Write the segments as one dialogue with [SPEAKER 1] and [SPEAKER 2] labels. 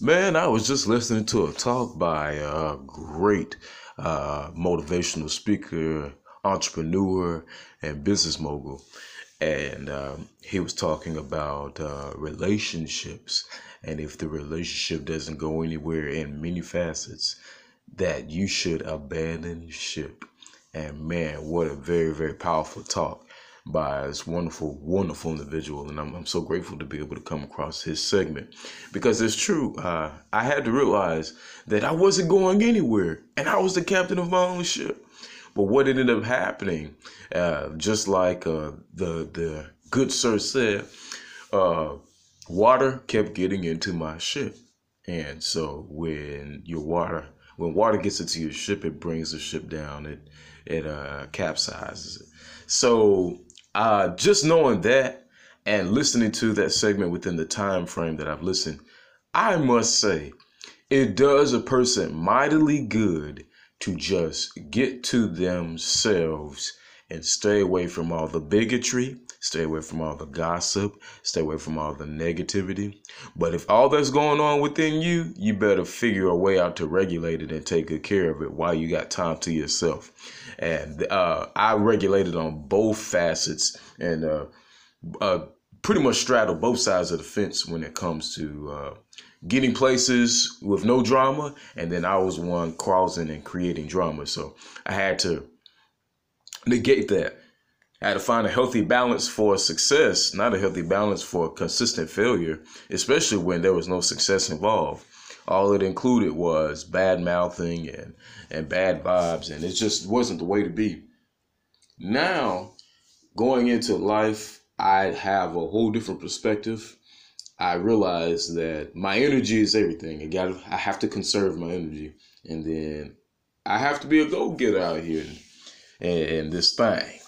[SPEAKER 1] Man, I was just listening to a talk by a great uh, motivational speaker, entrepreneur, and business mogul. And um, he was talking about uh, relationships. And if the relationship doesn't go anywhere in many facets, that you should abandon ship. And man, what a very, very powerful talk by this wonderful, wonderful individual. And I'm, I'm so grateful to be able to come across his segment because it's true. Uh, I had to realize that I wasn't going anywhere and I was the captain of my own ship. But what ended up happening, uh, just like uh, the, the good sir said, uh, water kept getting into my ship. And so when your water, when water gets into your ship, it brings the ship down. It, it uh, capsizes it. So uh, just knowing that and listening to that segment within the time frame that I've listened, I must say it does a person mightily good to just get to themselves and stay away from all the bigotry, stay away from all the gossip, stay away from all the negativity. But if all that's going on within you, you better figure a way out to regulate it and take good care of it while you got time to yourself. And uh, I regulated on both facets and uh, uh, pretty much straddle both sides of the fence when it comes to uh, getting places with no drama. And then I was one causing and creating drama. So I had to negate that. I had to find a healthy balance for success, not a healthy balance for consistent failure, especially when there was no success involved. All it included was bad mouthing and, and bad vibes, and it just wasn't the way to be. Now, going into life, I have a whole different perspective. I realize that my energy is everything. I got I have to conserve my energy, and then I have to be a go getter out here and, and this thing.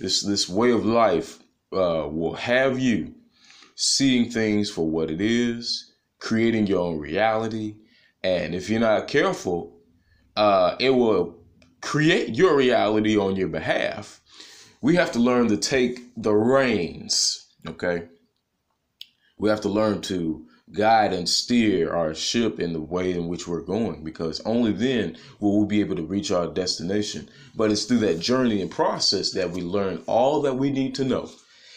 [SPEAKER 1] This this way of life uh, will have you seeing things for what it is, creating your own reality, and if you're not careful, uh, it will create your reality on your behalf. We have to learn to take the reins. Okay, we have to learn to guide and steer our ship in the way in which we're going because only then will we be able to reach our destination. But it's through that journey and process that we learn all that we need to know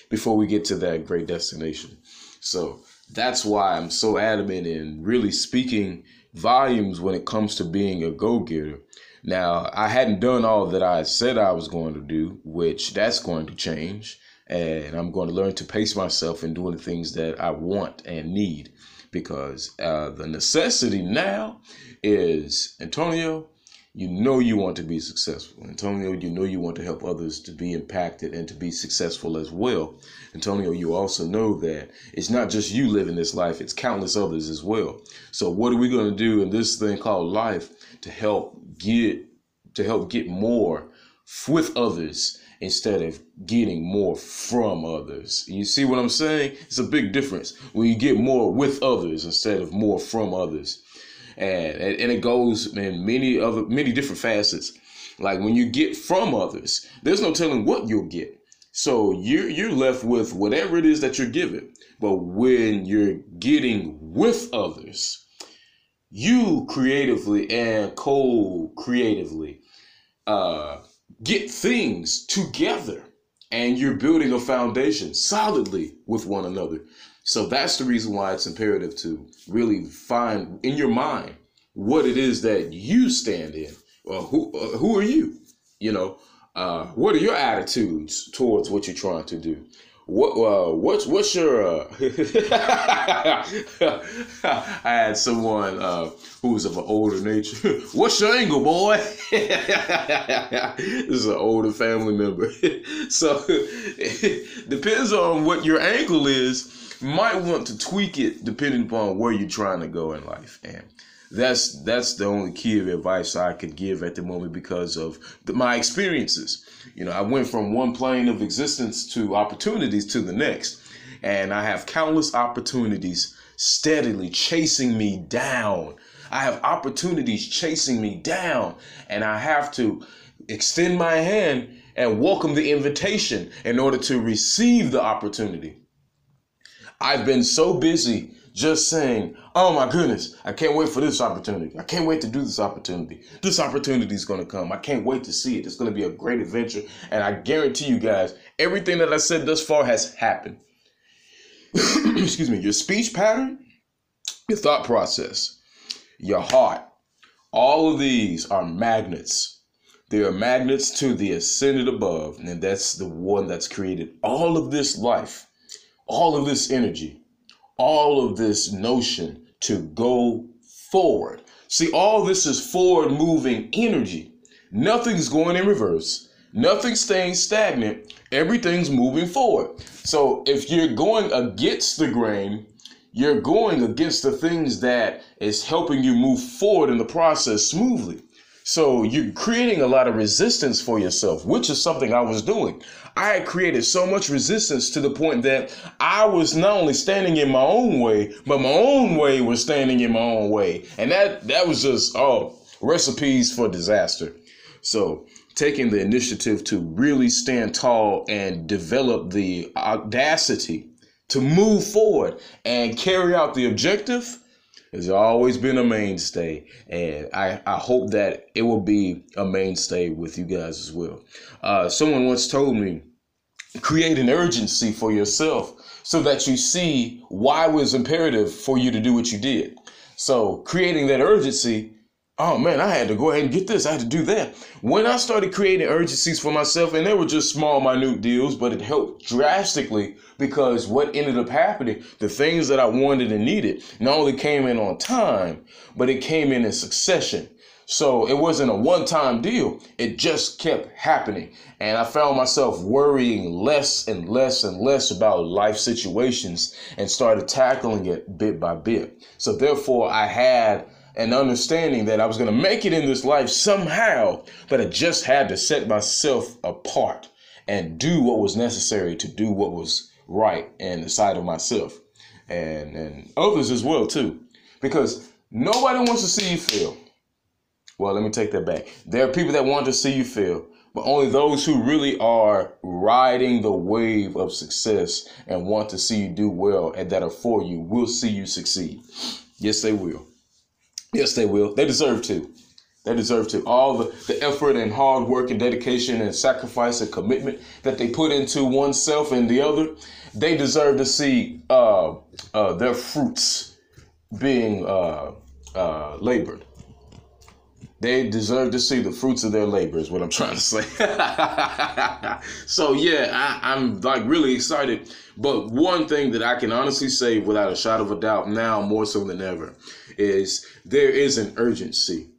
[SPEAKER 1] before we get to that great destination. So that's why I'm so adamant in really speaking volumes when it comes to being a go getter. Now, I hadn't done all that I said I was going to do, which that's going to change. And I'm going to learn to pace myself in doing the things that I want and need because uh, the necessity now is Anthonio, you know you want to be successful. Anthonio, you know you want to help others to be impacted and to be successful as well. Anthonio, you also know that it's not just you living this life, it's countless others as well. So what are we going to do in this thing called life to help get to help get more with others instead of getting more from others. You see what I'm saying? It's a big difference when you get more with others instead of more from others. And, and, it goes in many other many different facets. Like when you get from others, there's no telling what you'll get. So you're you're left with whatever it is that you're given. But when you're getting with others, you creatively and co-creatively uh get things together and you're building a foundation solidly with one another. So that's the reason why it's imperative to really find in your mind what it is that you stand in. Well, who uh, who are you? You know, uh, what are your attitudes towards what you're trying to do? What uh, what's what's your? Uh, I had someone uh, who was of an older nature. what's your angle, boy? this is an older family member, so depends on what your angle is. Might want to tweak it depending upon where you're trying to go in life, and that's that's the only key of advice I could give at the moment because of the, my experiences. You know, I went from one plane of existence to opportunities to the next, and I have countless opportunities steadily chasing me down. I have opportunities chasing me down, and I have to extend my hand and welcome the invitation in order to receive the opportunity. I've been so busy just saying, "Oh my goodness, I can't wait for this opportunity. I can't wait to do this opportunity. This opportunity is going to come. I can't wait to see it. It's going to be a great adventure." And I guarantee you guys, everything that I said thus far has happened. Excuse me. Your speech pattern, your thought process, your heart, all of these are magnets. They are magnets to the ascended above, and that's the one that's created all of this life, all of this energy, all of this notion to go forward. See, all this is forward moving energy. Nothing's going in reverse, nothing's staying stagnant, everything's moving forward. So if you're going against the grain, you're going against the things that is helping you move forward in the process smoothly. So you're creating a lot of resistance for yourself, which is something I was doing. I had created so much resistance to the point that I was not only standing in my own way, but my own way was standing in my own way. And that that was just oh, recipes for disaster. So taking the initiative to really stand tall and develop the audacity to move forward and carry out the objective has always been a mainstay. And I, I hope that it will be a mainstay with you guys as well. Uh, someone once told me, create an urgency for yourself so that you see why it was imperative for you to do what you did. So creating that urgency oh man, I had to go ahead and get this. I had to do that. When I started creating urgencies for myself, and they were just small, minute deals, but it helped drastically because what ended up happening, the things that I wanted and needed, not only came in on time, but it came in in succession. So it wasn't a one time deal. It just kept happening. And I found myself worrying less and less and less about life situations and started tackling it bit by bit. So therefore, I had and understanding that I was going to make it in this life somehow, but I just had to set myself apart and do what was necessary to do what was right in the sight of myself and and others as well too, because nobody wants to see you fail. Well, let me take that back. There are people that want to see you fail, but only those who really are riding the wave of success and want to see you do well and that are for you will see you succeed. Yes, they will. Yes, they will. They deserve to. They deserve to. All the, the effort and hard work and dedication and sacrifice and commitment that they put into oneself and the other, they deserve to see uh, uh, their fruits being uh, uh labored. They deserve to see the fruits of their labor, is what I'm trying to say. so, yeah, I, I'm like really excited. But one thing that I can honestly say without a shot of a doubt now more so than ever is there is an urgency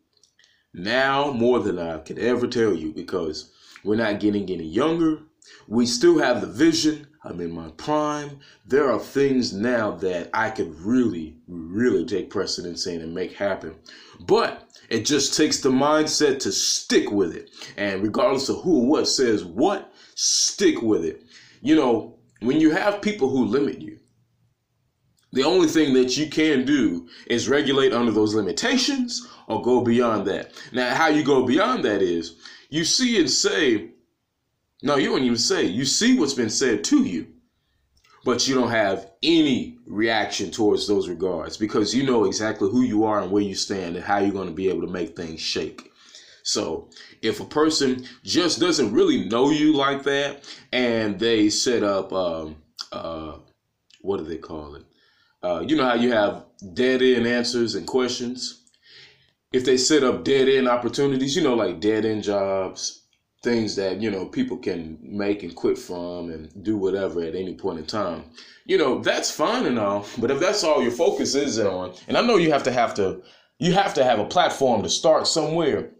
[SPEAKER 1] now more than I could ever tell you because we're not getting any younger. We still have the vision. I'm in my prime. There are things now that I could really, really take precedence in and make happen. But it just takes the mindset to stick with it. And regardless of who or what says what, stick with it. You know, when you have people who limit you, the only thing that you can do is regulate under those limitations or go beyond that. Now, how you go beyond that is you see and say, no, you don't even say, you see what's been said to you, but you don't have any reaction towards those regards because you know exactly who you are and where you stand and how you're going to be able to make things shake. So if a person just doesn't really know you like that and they set up, um, uh, what do they call it? Uh, you know how you have dead end answers and questions. If they set up dead end opportunities, you know, like dead end jobs, things that you know people can make and quit from and do whatever at any point in time. You know, that's fine and all, but if that's all your focus is on, and I know you have to have to, you have to have a platform to start somewhere.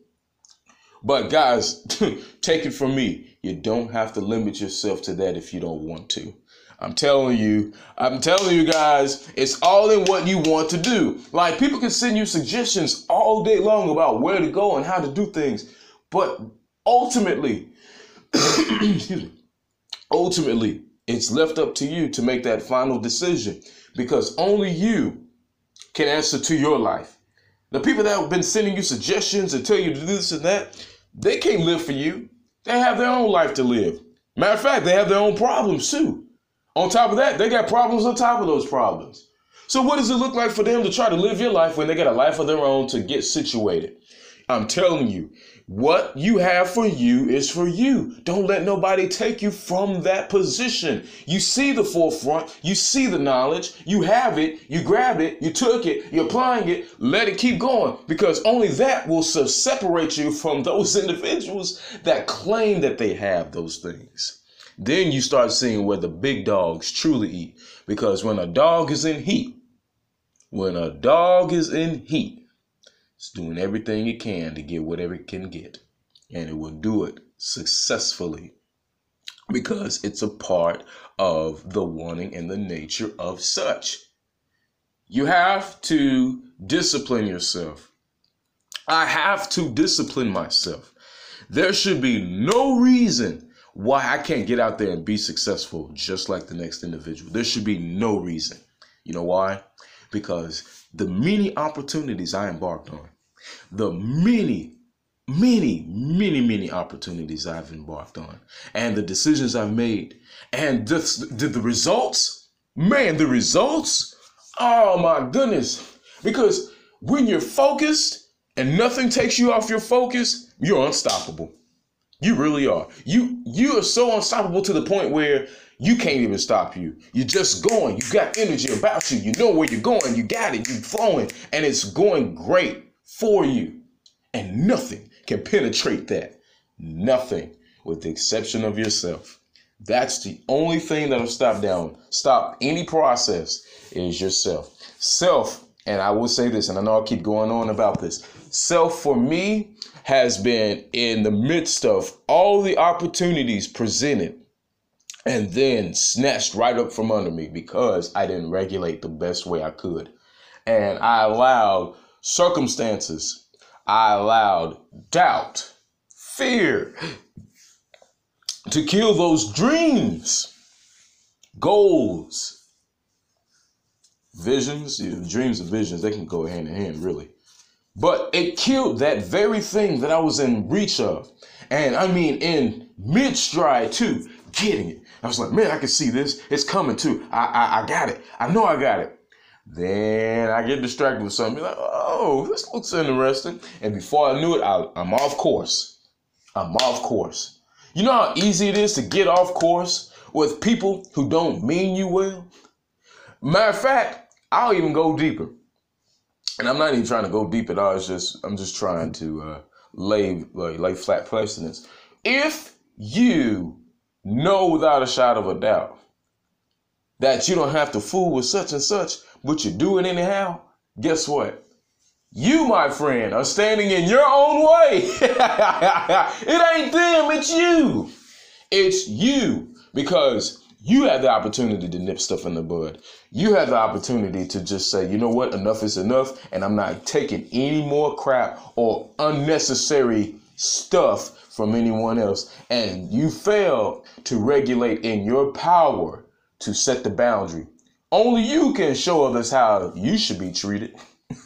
[SPEAKER 1] But guys, take it from me, you don't have to limit yourself to that if you don't want to. I'm telling you, I'm telling you guys, it's all in what you want to do. Like people can send you suggestions all day long about where to go and how to do things, but ultimately, excuse me, ultimately, it's left up to you to make that final decision because only you can answer to your life. The people that have been sending you suggestions and tell you to do this and that, they can't live for you. They have their own life to live. Matter of fact, they have their own problems too. On top of that, they got problems on top of those problems. So, what does it look like for them to try to live your life when they got a life of their own to get situated? I'm telling you, what you have for you is for you. Don't let nobody take you from that position. You see the forefront, you see the knowledge, you have it, you grab it, you took it, you're applying it, let it keep going because only that will separate you from those individuals that claim that they have those things. Then you start seeing where the big dogs truly eat because when a dog is in heat, when a dog is in heat, it's doing everything it can to get whatever it can get. And it will do it successfully because it's a part of the wanting and the nature of such. You have to discipline yourself. I have to discipline myself. There should be no reason why I can't get out there and be successful just like the next individual. There should be no reason. You know why? Because the many opportunities I embarked on, the many, many, many, many opportunities I've embarked on and the decisions I've made and the, the results, man, the results, oh my goodness. Because when you're focused and nothing takes you off your focus, you're unstoppable. You really are. You you are so unstoppable to the point where you can't even stop you. You're just going. You got energy about you. You know where you're going. You got it. You're flowing, and it's going great for you. And nothing can penetrate that. Nothing, with the exception of yourself. That's the only thing that'll stop down, stop any process is yourself. Self, and I will say this, and I know I'll keep going on about this. Self for me has been in the midst of all the opportunities presented and then snatched right up from under me because I didn't regulate the best way I could. And I allowed circumstances, I allowed doubt, fear to kill those dreams, goals, visions. Dreams and visions, they can go hand in hand, really. But it killed that very thing that I was in reach of. And I mean, in mid stride, too, getting it. I was like, man, I can see this. It's coming too. I, I, I got it. I know I got it. Then I get distracted with something. Like, oh, this looks interesting. And before I knew it, I, I'm off course. I'm off course. You know how easy it is to get off course with people who don't mean you well? Matter of fact, I'll even go deeper. And I'm not even trying to go deep at all. It's just I'm just trying to uh, lay lay flat precedents. If you know without a shadow of a doubt that you don't have to fool with such and such, but you do it anyhow, guess what? You, my friend, are standing in your own way. it ain't them, it's you. It's you because you had the opportunity to nip stuff in the bud. You had the opportunity to just say, you know what, enough is enough, and I'm not taking any more crap or unnecessary stuff from anyone else. And you failed to regulate in your power to set the boundary. Only you can show others how you should be treated.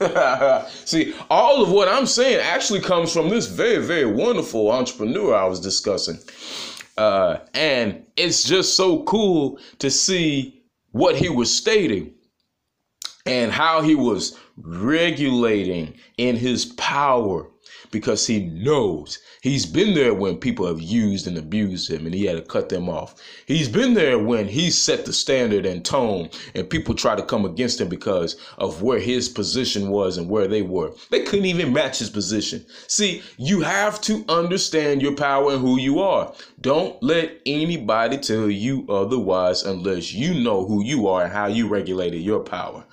[SPEAKER 1] See, all of what I'm saying actually comes from this very, very wonderful entrepreneur I was discussing. Uh, and it's just so cool to see what he was stating and how he was regulating in his power because he knows he's been there when people have used and abused him and he had to cut them off. He's been there when he set the standard and tone and people try to come against him because of where his position was and where they were. They couldn't even match his position. See, you have to understand your power and who you are. Don't let anybody tell you otherwise unless you know who you are and how you regulated your power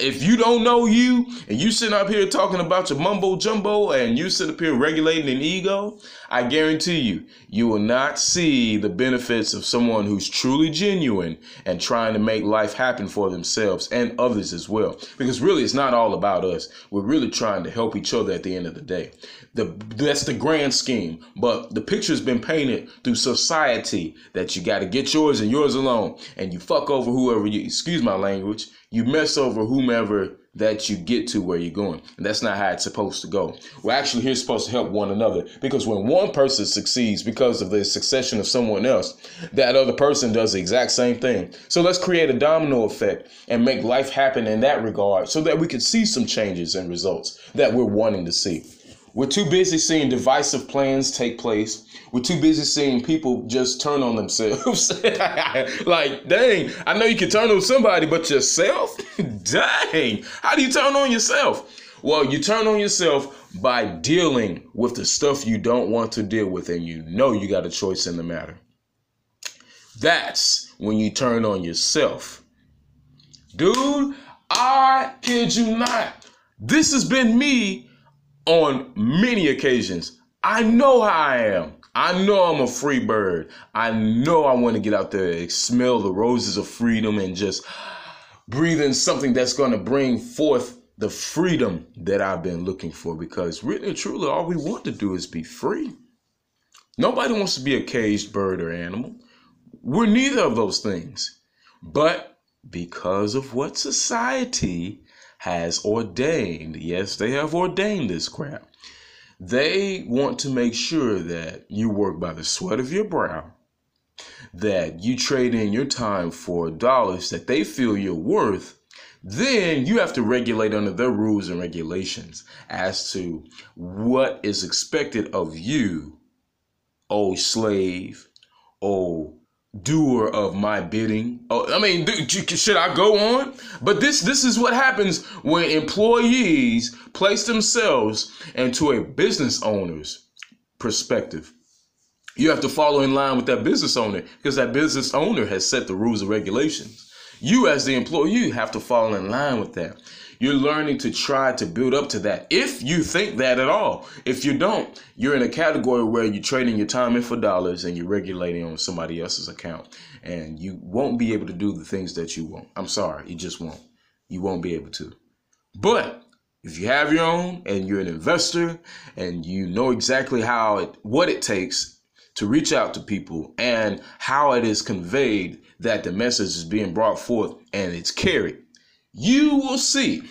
[SPEAKER 1] if you don't know you and you sitting up here talking about your mumbo jumbo and you sit up here regulating an ego, I guarantee you, you will not see the benefits of someone who's truly genuine and trying to make life happen for themselves and others as well. Because really, it's not all about us. We're really trying to help each other at the end of the day. The, that's the grand scheme. But the picture's been painted through society that you got to get yours and yours alone. And you fuck over whoever you, excuse my language, you mess over whomever that you get to where you're going. And that's not how it's supposed to go. We're actually here supposed to help one another because when one person succeeds because of the succession of someone else, that other person does the exact same thing. So let's create a domino effect and make life happen in that regard so that we can see some changes and results that we're wanting to see. We're too busy seeing divisive plans take place. We're too busy seeing people just turn on themselves. like, dang, I know you can turn on somebody, but yourself? dang, how do you turn on yourself? Well, you turn on yourself by dealing with the stuff you don't want to deal with, and you know you got a choice in the matter. That's when you turn on yourself. Dude, I kid you not. This has been me on many occasions. I know how I am. I know I'm a free bird. I know I want to get out there and smell the roses of freedom and just breathe in something that's going to bring forth the freedom that I've been looking for because really and truly all we want to do is be free. Nobody wants to be a caged bird or animal. We're neither of those things. But because of what society has ordained. Yes, they have ordained this crap. They want to make sure that you work by the sweat of your brow, that you trade in your time for dollars that they feel you're worth. Then you have to regulate under their rules and regulations as to what is expected of you, oh slave, oh doer of my bidding. Oh, I mean, should I go on? But this this is what happens when employees place themselves into a business owner's perspective. You have to follow in line with that business owner because that business owner has set the rules and regulations. You as the employee have to follow in line with that. You're learning to try to build up to that if you think that at all. If you don't, you're in a category where you're trading your time in for dollars and you're regulating on somebody else's account. And you won't be able to do the things that you want. I'm sorry, you just won't. You won't be able to. But if you have your own and you're an investor and you know exactly how it what it takes to reach out to people and how it is conveyed that the message is being brought forth and it's carried you will see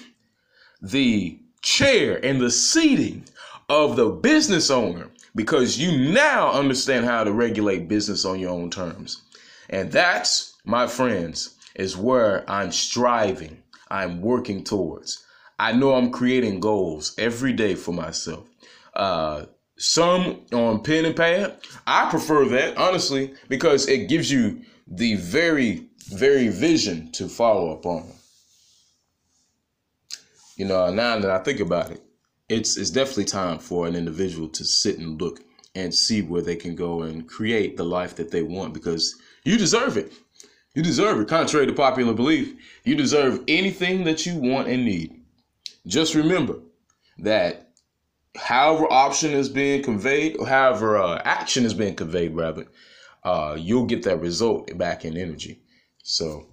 [SPEAKER 1] the chair and the seating of the business owner because you now understand how to regulate business on your own terms. And that's, my friends, is where I'm striving, I'm working towards. I know I'm creating goals every day for myself. Uh, some on pen and pad. I prefer that, honestly, because it gives you the very, very vision to follow up on. You know, now that I think about it, it's it's definitely time for an individual to sit and look and see where they can go and create the life that they want because you deserve it. You deserve it. Contrary to popular belief, you deserve anything that you want and need. Just remember that however option is being conveyed, or however uh, action is being conveyed, rather, uh, you'll get that result back in energy. So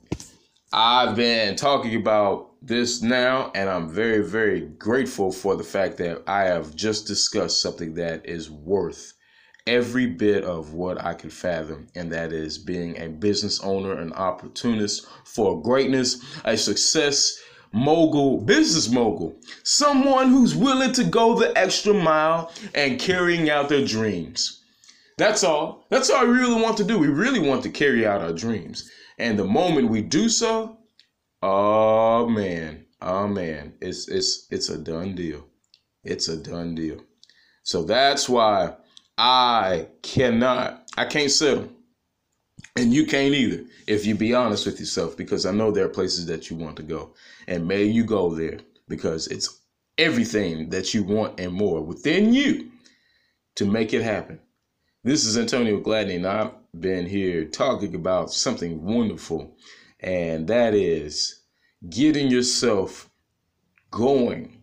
[SPEAKER 1] I've been talking about this now, and I'm very, very grateful for the fact that I have just discussed something that is worth every bit of what I could fathom, and that is being a business owner, an opportunist for greatness, a success mogul, business mogul, someone who's willing to go the extra mile and carrying out their dreams. That's all. That's all we really want to do. We really want to carry out our dreams. And the moment we do so, oh man, oh man, it's it's it's a done deal. It's a done deal. So that's why I cannot, I can't settle. And you can't either, if you be honest with yourself, because I know there are places that you want to go. And may you go there because it's everything that you want and more within you to make it happen. This is Anthonio Gladney, and I've been here talking about something wonderful, and that is getting yourself going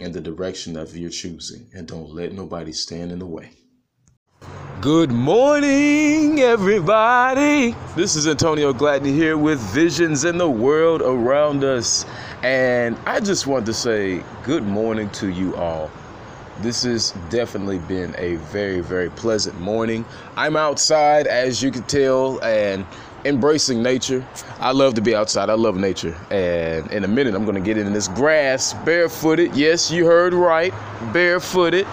[SPEAKER 1] in the direction of your choosing, and don't let nobody stand in the way. Good morning, everybody. This is Anthonio Gladney here with Visions in the World Around Us. And I just want to say good morning to you all. This has definitely been a very, very pleasant morning. I'm outside, as you can tell, and embracing nature. I love to be outside. I love nature. And in a minute, I'm going to get in this grass barefooted. Yes, you heard right. Barefooted.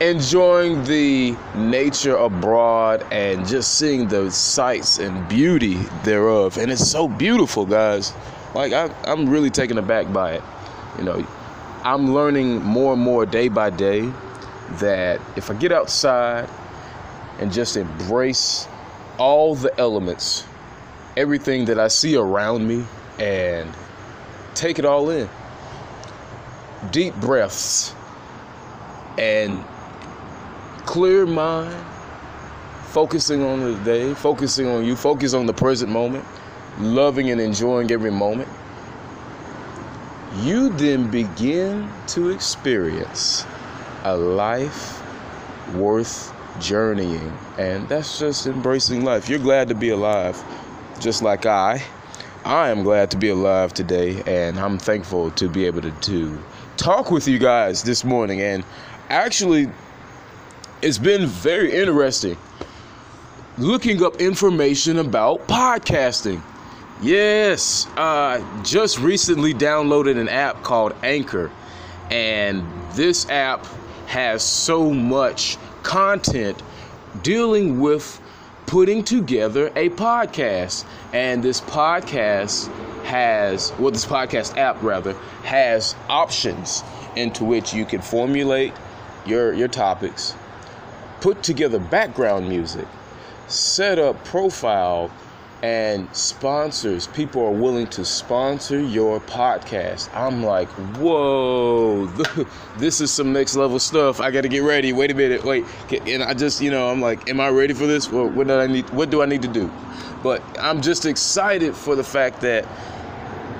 [SPEAKER 1] Enjoying the nature abroad and just seeing the sights and beauty thereof. And it's so beautiful, guys. Like, I, I'm really taken aback by it. You know, I'm learning more and more day by day that if I get outside and just embrace all the elements everything that I see around me and take it all in. Deep breaths and clear mind, focusing on the day, focusing on you, focus on the present moment, loving and enjoying every moment. You then begin to experience a life worth journeying, and that's just embracing life. You're glad to be alive just like I, I am glad to be alive today, and I'm thankful to be able to, to talk with you guys this morning. And actually, it's been very interesting looking up information about podcasting. Yes, uh, just recently downloaded an app called Anchor, and this app has so much content dealing with putting together a podcast. And this podcast has, well, this podcast app rather, has options into which you can formulate your, your topics, put together background music, set up profile and sponsors. People are willing to sponsor your podcast. I'm like, whoa, this is some next level stuff. I got to get ready. Wait a minute, wait. And I just, you know, I'm like, am I ready for this? Well, what do I need? What do I need to do? But I'm just excited for the fact that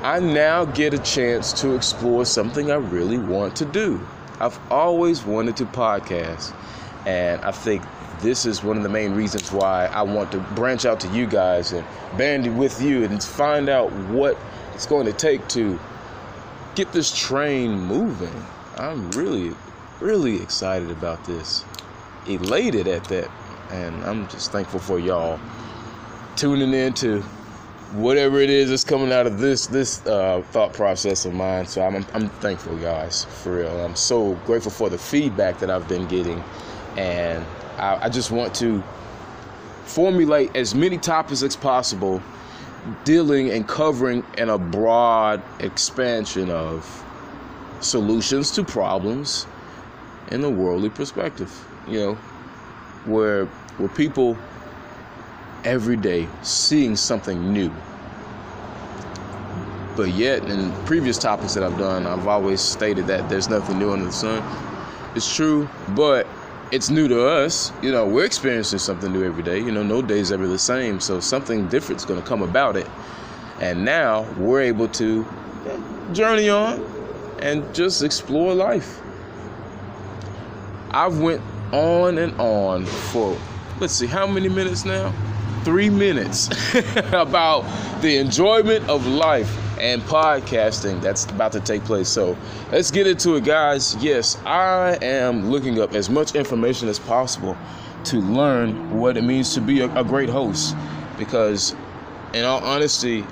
[SPEAKER 1] I now get a chance to explore something I really want to do. I've always wanted to podcast, and I think this is one of the main reasons why I want to branch out to you guys and bandy with you and find out what it's going to take to get this train moving. I'm really, really excited about this, elated at that, and I'm just thankful for y'all tuning in to whatever it is that's coming out of this this uh, thought process of mine. So I'm I'm thankful, guys, for real. I'm so grateful for the feedback that I've been getting, and I, I just want to formulate as many topics as possible dealing and covering in a broad expansion of solutions to problems in a worldly perspective you know where where people every day seeing something new. But yet in previous topics that I've done I've always stated that there's nothing new under the sun. It's true but it's new to us. You know, we're experiencing something new every day. You know, no day is ever the same. So something different is going to come about it. And now we're able to journey on and just explore life. I've went on and on for let's see how many minutes now? 3 minutes about the enjoyment of life and podcasting that's about to take place. So let's get into it, guys. Yes, I am looking up as much information as possible to learn what it means to be a, a great host because, in all honesty,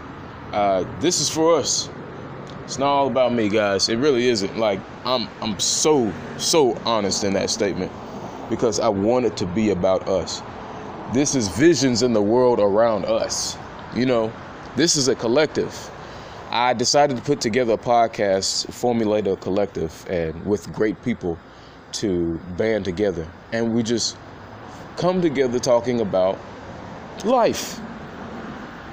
[SPEAKER 1] uh, this is for us. It's not all about me, guys. It really isn't. Like I'm, I'm so, so honest in that statement because I want it to be about us. This is visions in the world around us. You know, this is a collective. I decided to put together a podcast, formulate a collective, and with great people to band together. And we just come together talking about life,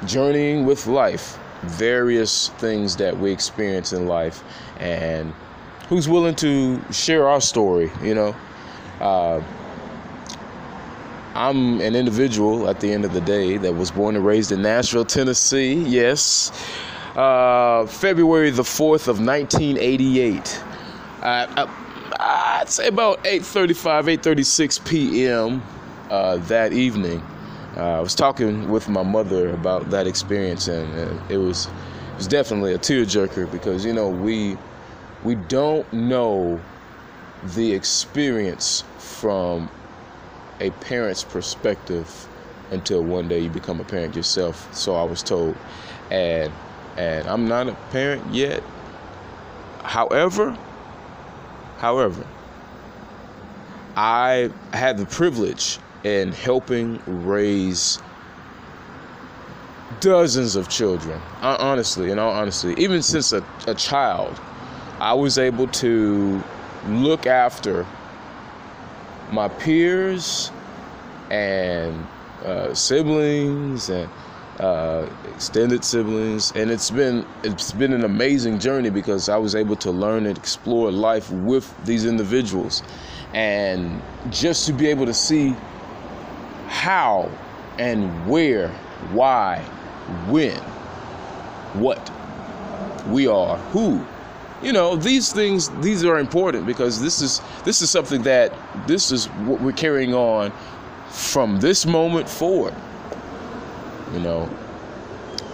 [SPEAKER 1] journeying with life, various things that we experience in life, and who's willing to share our story, you know. Uh, I'm an individual at the end of the day that was born and raised in Nashville, Tennessee. Yes. Uh, February the 4th of 1988. Uh, I'd say about 8:35, 8:36 p.m. Uh, that evening. Uh, I was talking with my mother about that experience, and it was it was definitely a tearjerker because you know we we don't know the experience from a parent's perspective until one day you become a parent yourself. So I was told, and and I'm not a parent yet. However, however, I had the privilege in helping raise dozens of children. Honestly, in all honesty, even since a, a child, I was able to look after my peers and uh, siblings and uh, extended siblings, and it's been it's been an amazing journey because I was able to learn and explore life with these individuals, and just to be able to see how and where, why, when, what we are, who. You know, these things these are important because this is this is something that this is what we're carrying on from this moment forward. You know,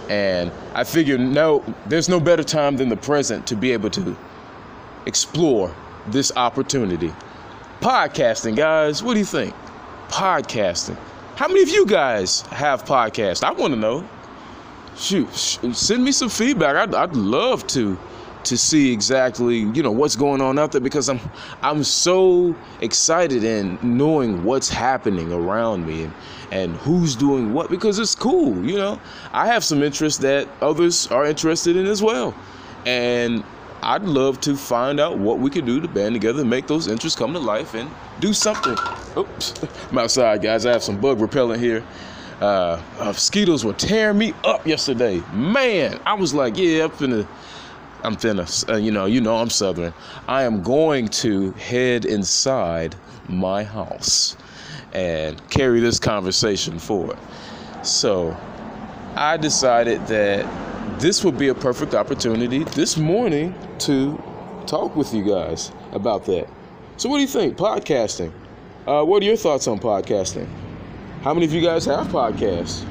[SPEAKER 1] and I figure no, there's no better time than the present to be able to explore this opportunity. Podcasting, guys, what do you think? Podcasting. How many of you guys have podcasts? I want to know shoot, send me some feedback. I'd, I'd love to to see exactly you know what's going on out there because I'm I'm so excited in knowing what's happening around me and, and who's doing what because it's cool you know I have some interests that others are interested in as well and I'd love to find out what we could do to band together and make those interests come to life and do something. Oops, I'm outside, guys. I have some bug repellent here. Uh, uh, mosquitoes were tearing me up yesterday. Man, I was like, yeah, I'm finna, I'm finna, uh, you know, you know, I'm Southern. I am going to head inside my house and carry this conversation forward. So I decided that this would be a perfect opportunity this morning to talk with you guys about that. So, what do you think? Podcasting. Uh, what are your thoughts on podcasting? How many of you guys have podcasts?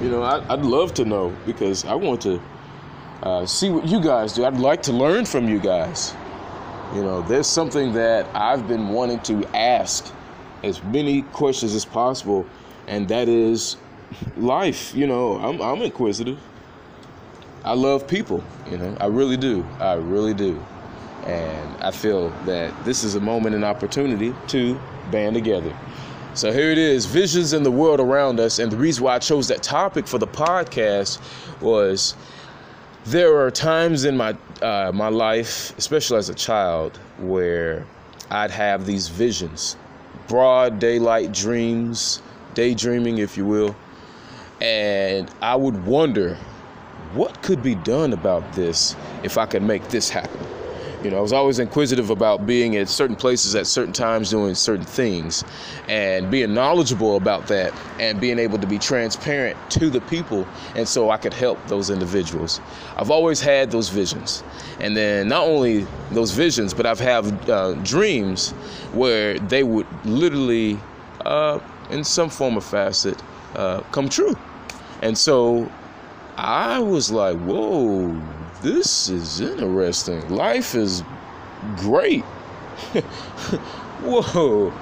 [SPEAKER 1] You know, I, would love to know because I want to uh, see what you guys do. I'd like to learn from you guys. You know, there's something that I've been wanting to ask as many questions as possible, and that is life. You know, I'm, I'm inquisitive. I love people, you know, I really do. I really do. And I feel that this is a moment and opportunity to band together. So here it is visions in the world around us. And the reason why I chose that topic for the podcast was there are times in my, uh, my life, especially as a child, where I'd have these visions, broad daylight dreams, daydreaming, if you will. And I would wonder what could be done about this if I could make this happen. You know, I was always inquisitive about being at certain places at certain times doing certain things and being knowledgeable about that and being able to be transparent to the people and so I could help those individuals. I've always had those visions. And then not only those visions, but I've had uh, dreams where they would literally, uh, in some form or facet, uh, come true. And so I was like, whoa, this is interesting. Life is great. Whoa.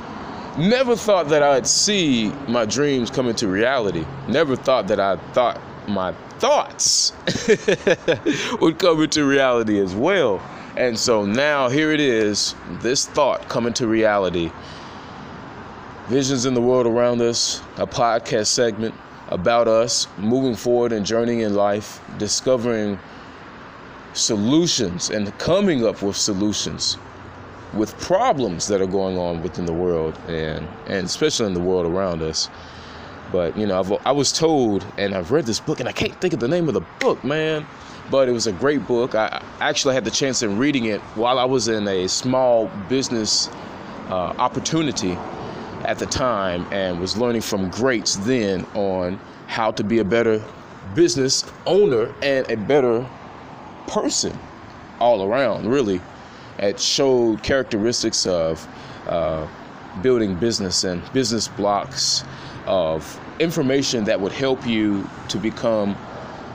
[SPEAKER 1] Never thought that I'd see my dreams come into reality. Never thought that I thought my thoughts would come into reality as well. And so now here it is, this thought coming to reality. Visions in the world around us, a podcast segment about us moving forward and journeying in life, discovering solutions and coming up with solutions with problems that are going on within the world and and especially in the world around us. But you know, I've, i was told, and I've read this book, and I can't think of the name of the book, man. But it was a great book. I actually had the chance in reading it while I was in a small business uh, opportunity at the time, and was learning from greats then on how to be a better business owner and a better person all around, really. It showed characteristics of uh, building business and business blocks of information that would help you to become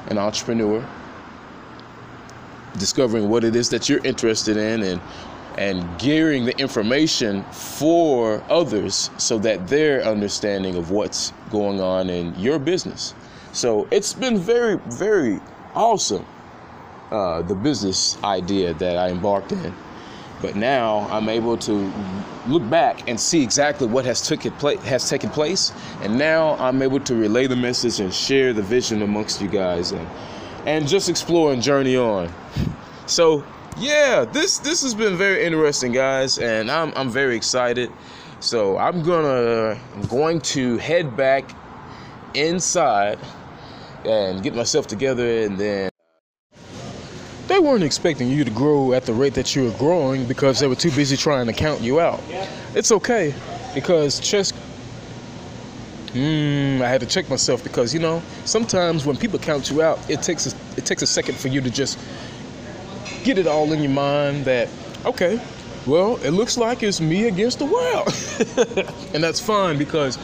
[SPEAKER 1] an entrepreneur, discovering what it is that you're interested in and and gearing the information for others so that they're understanding of what's going on in your business. So it's been very, very awesome, uh, the business idea that I embarked in. But now I'm able to look back and see exactly what has taken place has taken place, and now I'm able to relay the message and share the vision amongst you guys, and and just explore and journey on. So yeah, this this has been very interesting, guys, and I'm I'm very excited. So I'm gonna I'm going to head back inside and get myself together, and then they weren't expecting you to grow at the rate that you were growing because they were too busy trying to count you out. It's okay because chess. Mm, I had to check myself because you know sometimes when people count you out, it takes a, it takes a second for you to just get it all in your mind that okay, well it looks like it's me against the world, and that's fine because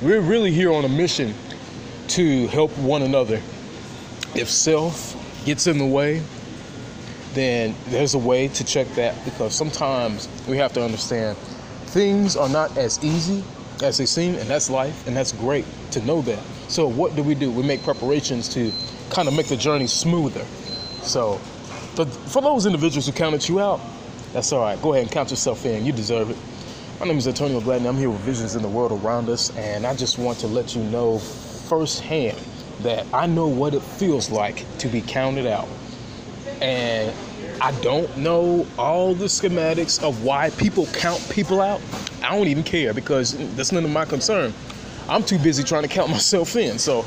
[SPEAKER 1] we're really here on a mission to help one another. If self gets in the way, then there's a way to check that because sometimes we have to understand things are not as easy as they seem, and that's life, and that's great to know that. So, what do we do? We make preparations to kind of make the journey smoother. So, but for those individuals who counted you out, that's all right. Go ahead and count yourself in. You deserve it. My name is Anthonio Gladney. I'm here with Visions in the World Around Us, and I just want to let you know firsthand that I know what it feels like to be counted out and I don't know all the schematics of why people count people out. I don't even care because that's none of my concern. I'm too busy trying to count myself in. So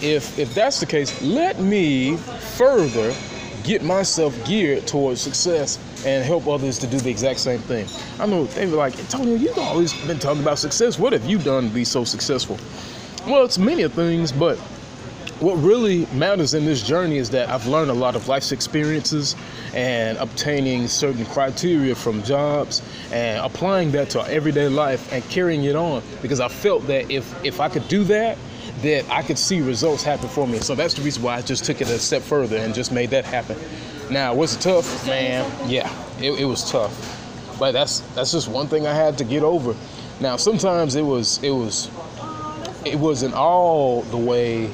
[SPEAKER 1] if if that's the case, let me further get myself geared towards success and help others to do the exact same thing. I know they were like, Anthonio, you've always been talking about success. What have you done to be so successful? Well, it's many things, but what really matters in this journey is that I've learned a lot of life's experiences and obtaining certain criteria from jobs and applying that to our everyday life and carrying it on because I felt that if if I could do that that I could see results happen for me. So that's the reason why I just took it a step further and just made that happen. Now, was it tough? Man, yeah, it, it was tough. But that's that's just one thing I had to get over. Now, sometimes it was it was it wasn't all the way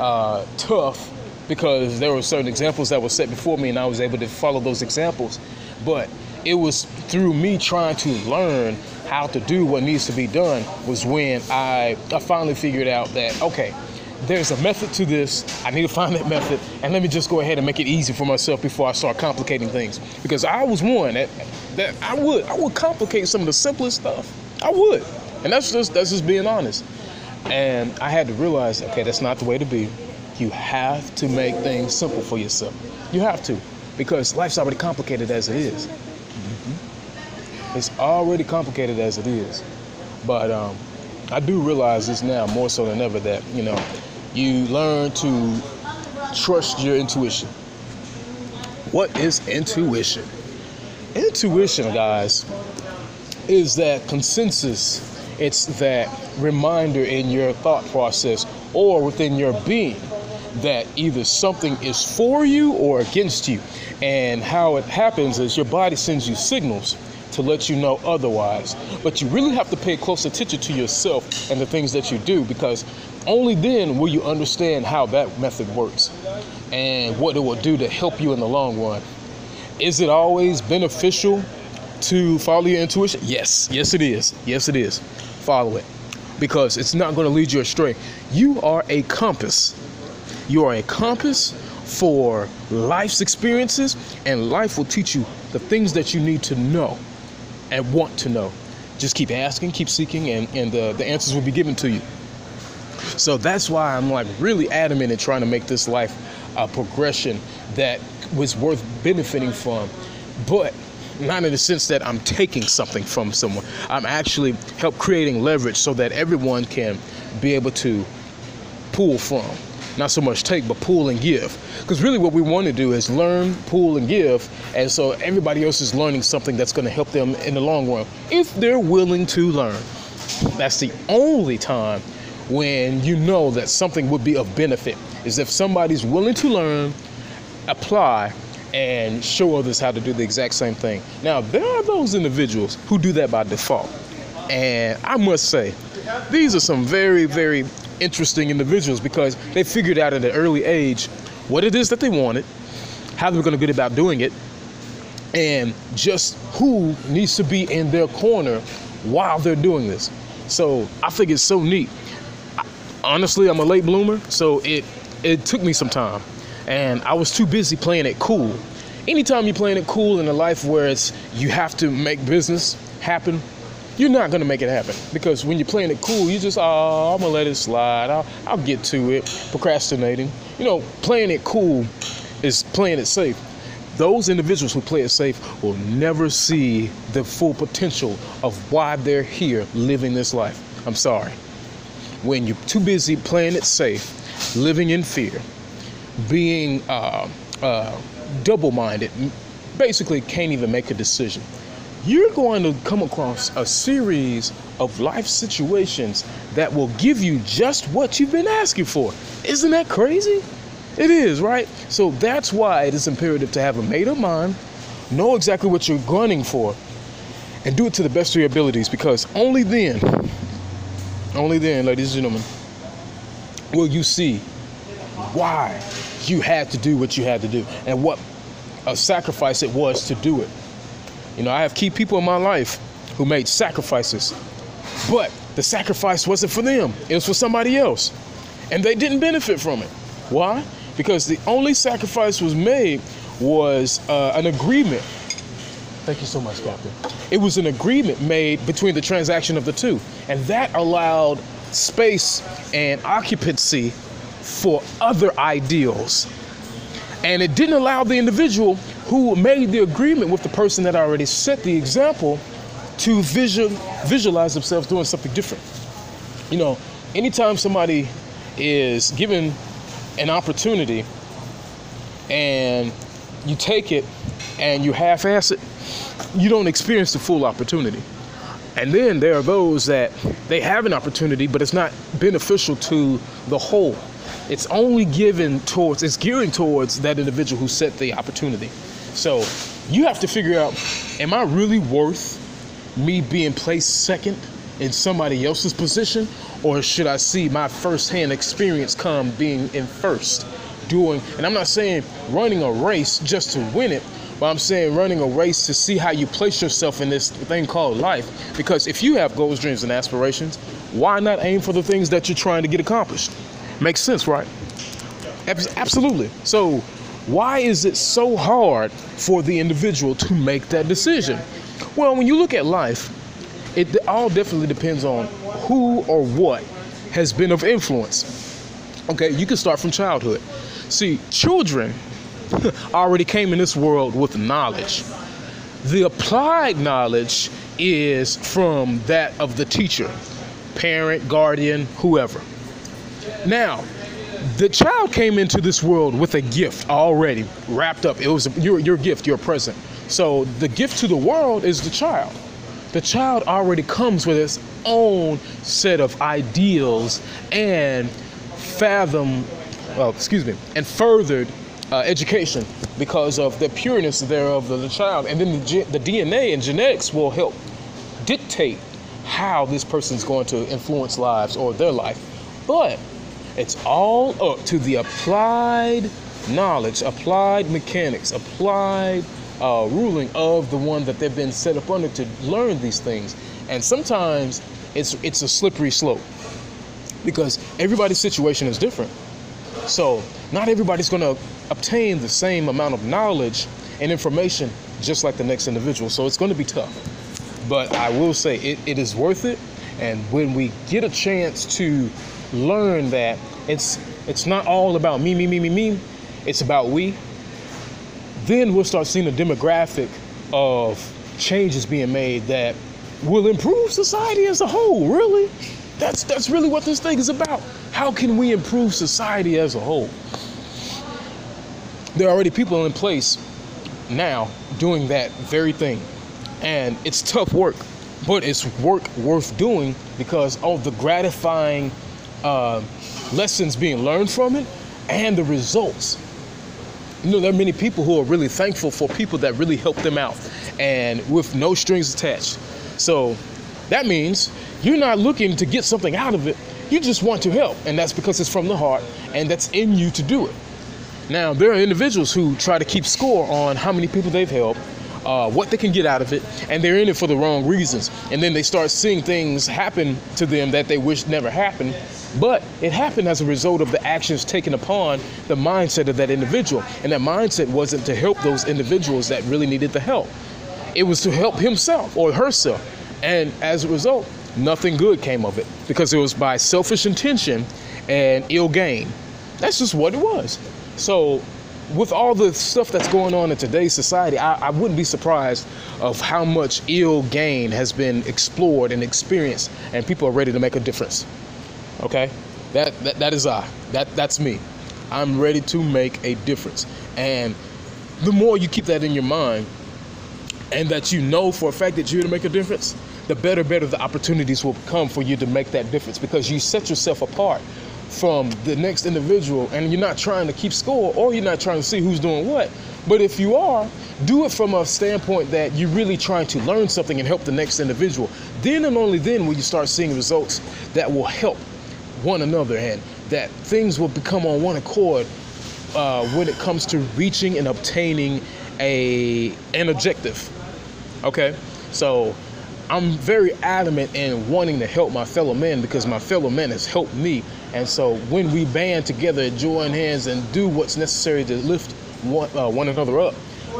[SPEAKER 1] uh, tough because there were certain examples that were set before me and I was able to follow those examples. But it was through me trying to learn how to do what needs to be done was when I, I finally figured out that, okay, there's a method to this. I need to find that method, and let me just go ahead and make it easy for myself before I start complicating things. Because I was one that, that I would I would complicate some of the simplest stuff. I would, and that's just that's just being honest. And I had to realize, okay, that's not the way to be. You have to make things simple for yourself. You have to, because life's already complicated as it is. Mm-hmm. It's already complicated as it is. But um, I do realize this now more so than ever that, you know, you learn to trust your intuition. What is intuition? Intuition, guys, is that consensus it's that reminder in your thought process or within your being that either something is for you or against you. And how it happens is your body sends you signals to let you know otherwise. But you really have to pay close attention to yourself and the things that you do because only then will you understand how that method works and what it will do to help you in the long run. Is it always beneficial to follow your intuition? Yes, yes, it is. Yes, it is follow it because it's not going to lead you astray. You are a compass. You are a compass for life's experiences, and life will teach you the things that you need to know and want to know. Just keep asking, keep seeking, and, and uh, the answers will be given to you. So that's why I'm like really adamant in trying to make this life a progression that was worth benefiting from. But not in the sense that I'm taking something from someone. I'm actually help creating leverage so that everyone can be able to pull from. Not so much take, but pull and give. Because really, what we want to do is learn, pull, and give. And so everybody else is learning something that's going to help them in the long run if they're willing to learn. That's the only time when you know that something would be of benefit, is if somebody's willing to learn, apply,
[SPEAKER 2] and show others how to do the exact same thing. Now, there are those individuals who do that by default. And I must say, these are some very, very interesting individuals because they figured out at an early age what it is that they wanted, how they're going to get about doing it, and just who needs to be in their corner while they're doing this. So I think it's so neat. Honestly, I'm a late bloomer, so it it took me some time, and I was too busy playing it cool. Anytime you're playing it cool in a life where it's you have to make business happen, you're not gonna make it happen because when you're playing it cool, you just ah, oh I'm gonna let it slide. I'll I'll get to it. Procrastinating, you know, playing it cool is playing it safe those individuals who play it safe will never see the full potential of why they're here living this life. I'm sorry. When you're too busy playing it safe, living in fear, being uh, uh, double minded, basically can't even make a decision, you're going to come across a series of life situations that will give you just what you've been asking for. Isn't that crazy? It is, right? So that's why it is imperative to have a made up mind, know exactly what you're gunning for, and do it to the best of your abilities because only then, only then, ladies and gentlemen, will you see why you had to do what you had to do and what a sacrifice it was to do it. You know, I have key people in my life who made sacrifices, but the sacrifice wasn't for them, it was for somebody else. And they didn't benefit from it. Why? because the only sacrifice was made was uh, an agreement. Thank you so much, Captain. It was an agreement made between the transaction of the two, and that allowed space and occupancy for other ideals. And it didn't allow the individual who made the agreement with the person that already set the example to visual, visualize themselves doing something different. You know, anytime somebody is given an opportunity and you take it and you half ass it, you don't experience the full opportunity. And then there are those that they have an opportunity, but it's not beneficial to the whole. It's only given towards, it's gearing towards that individual who set the opportunity. So you have to figure out, am I really worth me being placed second in somebody else's position? Or should I see my firsthand experience come being in first? Doing, and I'm not saying running a race just to win it, but I'm saying running a race to see how you place yourself in this thing called life. Because if you have goals, dreams, and aspirations, why not aim for the things that you're trying to get accomplished? Makes sense, right? Absolutely. So, why is it so hard for the individual to make that decision? Well, when you look at life, it all definitely depends on who or what has been of influence. Okay, you can start from childhood. See, children already came in this world with knowledge. The applied knowledge is from that of the teacher, parent, guardian, whoever. Now, the child came into this world with a gift already wrapped up. It was your, your gift, your present. So the gift to the world is the child the child already comes with its own set of ideals and fathom, well, excuse me, and furthered uh, education because of the pureness thereof of the child. And then the, the DNA and genetics will help dictate how this person's going to influence lives or their life. But it's all up to the applied knowledge, applied mechanics, applied uh, ruling of the one that they've been set up under to learn these things. And sometimes it's it's a slippery slope because everybody's situation is different. So not everybody's going to obtain the same amount of knowledge and information just like the next individual. So it's going to be tough. But I will say it, it is worth it. And when we get a chance to learn that it's it's not all about me, me, me, me, me. It's about we then we'll start seeing a demographic of changes being made that will improve society as a whole. Really, that's that's really what this thing is about. How can we improve society as a whole? There are already people in place now doing that very thing, and it's tough work, but it's work worth doing because of the gratifying uh, lessons being learned from it and the results you know, there are many people who are really thankful for people that really help them out and with no strings attached. So that means you're not looking to get something out of it. You just want to help. And that's because it's from the heart and that's in you to do it. Now, there are individuals who try to keep score on how many people they've helped, uh, what they can get out of it, and they're in it for the wrong reasons. And then they start seeing things happen to them that they wish never happened. But it happened as a result of the actions taken upon the mindset of that individual. And that mindset wasn't to help those individuals that really needed the help, it was to help himself or herself. And as a result, nothing good came of it because it was by selfish intention and ill gain. That's just what it was. So, with all the stuff that's going on in today's society, I, I, wouldn't be surprised of how much ill gain has been explored and experienced, and people are ready to make a difference. Okay, that that, that is I. That that's me. I'm ready to make a difference, and the more you keep that in your mind, and that you know for a fact that you're to make a difference, the better, better the opportunities will come for you to make that difference because you set yourself apart from the next individual and you're not trying to keep score or you're not trying to see who's doing what. But if you are, do it from a standpoint that you're really trying to learn something and help the next individual. Then and only then will you start seeing results that will help one another and that things will become on one accord uh, when it comes to reaching and obtaining a an objective. Okay, so I'm very adamant in wanting to help my fellow men because my fellow men has helped me. And so when we band together, join hands, and do what's necessary to lift one, uh, one another up,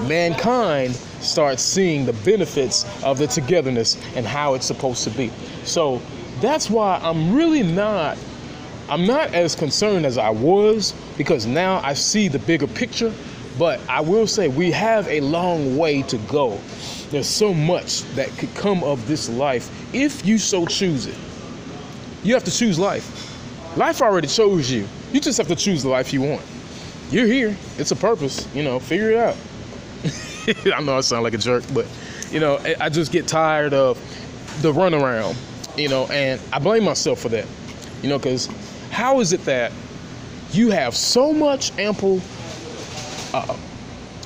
[SPEAKER 2] mankind starts seeing the benefits of the togetherness and how it's supposed to be. So that's why I'm really not I'm not as concerned as I was because now I see the bigger picture, but I will say we have a long way to go. There's so much that could come of this life if you so choose it. You have to choose life. Life already chose you. You just have to choose the life you want. You're here. It's a purpose. You know, figure it out. I know I sound like a jerk, but you know, I just get tired of the runaround. You know, and I blame myself for that. You know, because how is it that you have so much ample uh,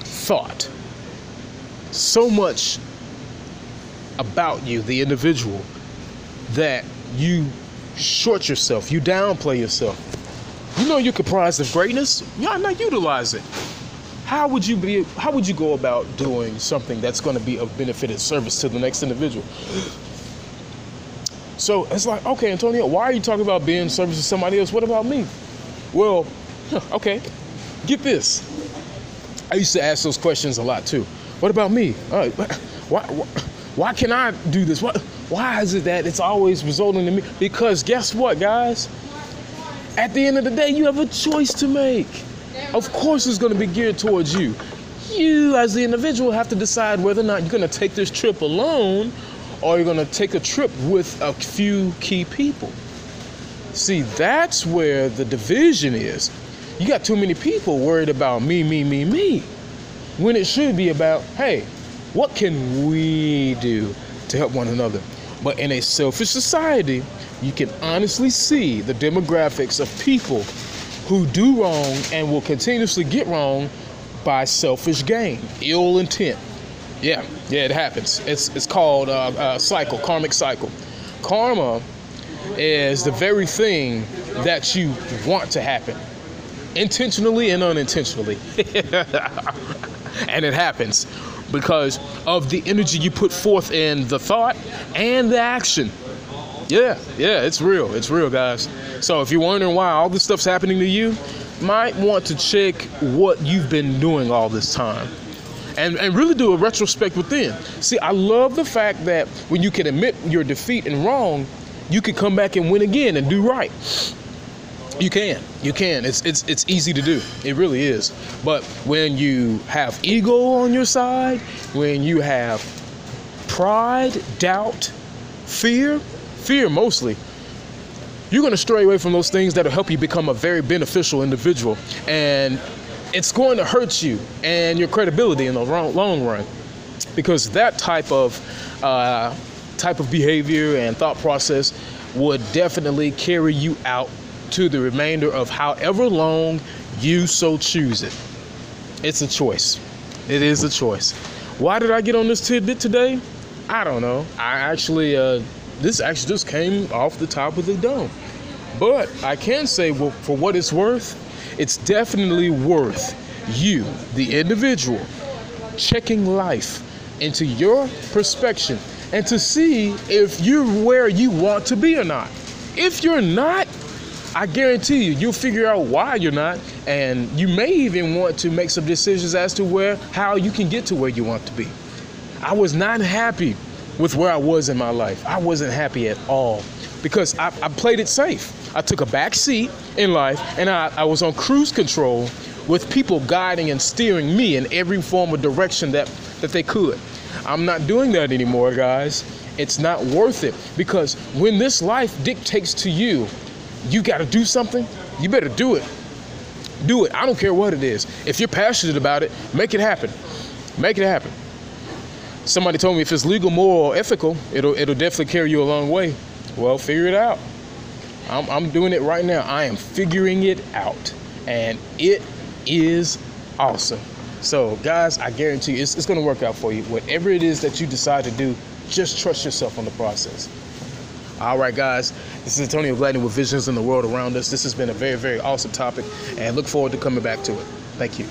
[SPEAKER 2] thought so much about you, the individual, that you short yourself, you downplay yourself. You know you're comprised of greatness, y'all not utilize it. How would you be how would you go about doing something that's going to be of benefit and service to the next individual? So it's like, okay, Anthonio, why are you talking about being service to somebody else? What about me? Well, okay, get this. I used to ask those questions a lot too. What about me? Uh, why, why, why can I do this? What, why is it that it's always resulting in me? Because guess what, guys? At the end of the day, you have a choice to make. Of course, it's going to be geared towards you. You, as the individual, have to decide whether or not you're going to take this trip alone or you're going to take a trip with a few key people. See, that's where the division is. You got too many people worried about me, me, me, me when it should be about, hey, what can we do to help one another? But in a selfish society, you can honestly see the demographics of people who do wrong and will continuously get wrong by selfish gain, ill intent. Yeah, yeah, it happens. It's it's called a uh, uh, cycle, karmic cycle. Karma is the very thing that you want to happen, intentionally and unintentionally. and it happens because of the energy you put forth in the thought and the action. Yeah, yeah, it's real. It's real, guys. So if you're wondering why all this stuff's happening to you, might want to check what you've been doing all this time. And, and really do a retrospect within. See, I love the fact that when you can admit your defeat and wrong, you can come back and win again and do right. You can. You can. It's it's it's easy to do. It really is. But when you have ego on your side, when you have pride, doubt, fear, fear mostly, you're going to stray away from those things that'll help you become a very beneficial individual and it's going to hurt you and your credibility in the long run because that type of uh, type of behavior and thought process would definitely carry you out to the remainder of however long you so choose it. It's a choice. It is a choice. Why did I get on this tidbit today? I don't know. I actually, uh, this actually just came off the top of the dome. But I can say, well, for what it's worth, it's definitely worth you, the individual, checking life into your perspective and to see if you're where you want to be or not. If you're not, I guarantee you, you'll figure out why you're not, and you may even want to make some decisions as to where, how you can get to where you want to be. I was not happy with where I was in my life. I wasn't happy at all because I, I played it safe. I took a back seat in life, and I, I was on cruise control with people guiding and steering me in every form of direction that, that they could. I'm not doing that anymore, guys. It's not worth it because when this life dictates to you you got to do something, you better do it. Do it. I don't care what it is. If you're passionate about it, make it happen. Make it happen. Somebody told me if it's legal, moral, or ethical, it'll it'll definitely carry you a long way. Well, figure it out. I'm, I'm doing it right now. I am figuring it out, and it is awesome. So, guys, I guarantee you, it's, it's going to work out for you. Whatever it is that you decide to do, just trust yourself on the process. All right, guys, this is Anthonio Gladney with Visions in the World Around Us. This has been a very, very awesome topic, and look forward to coming back to it. Thank you.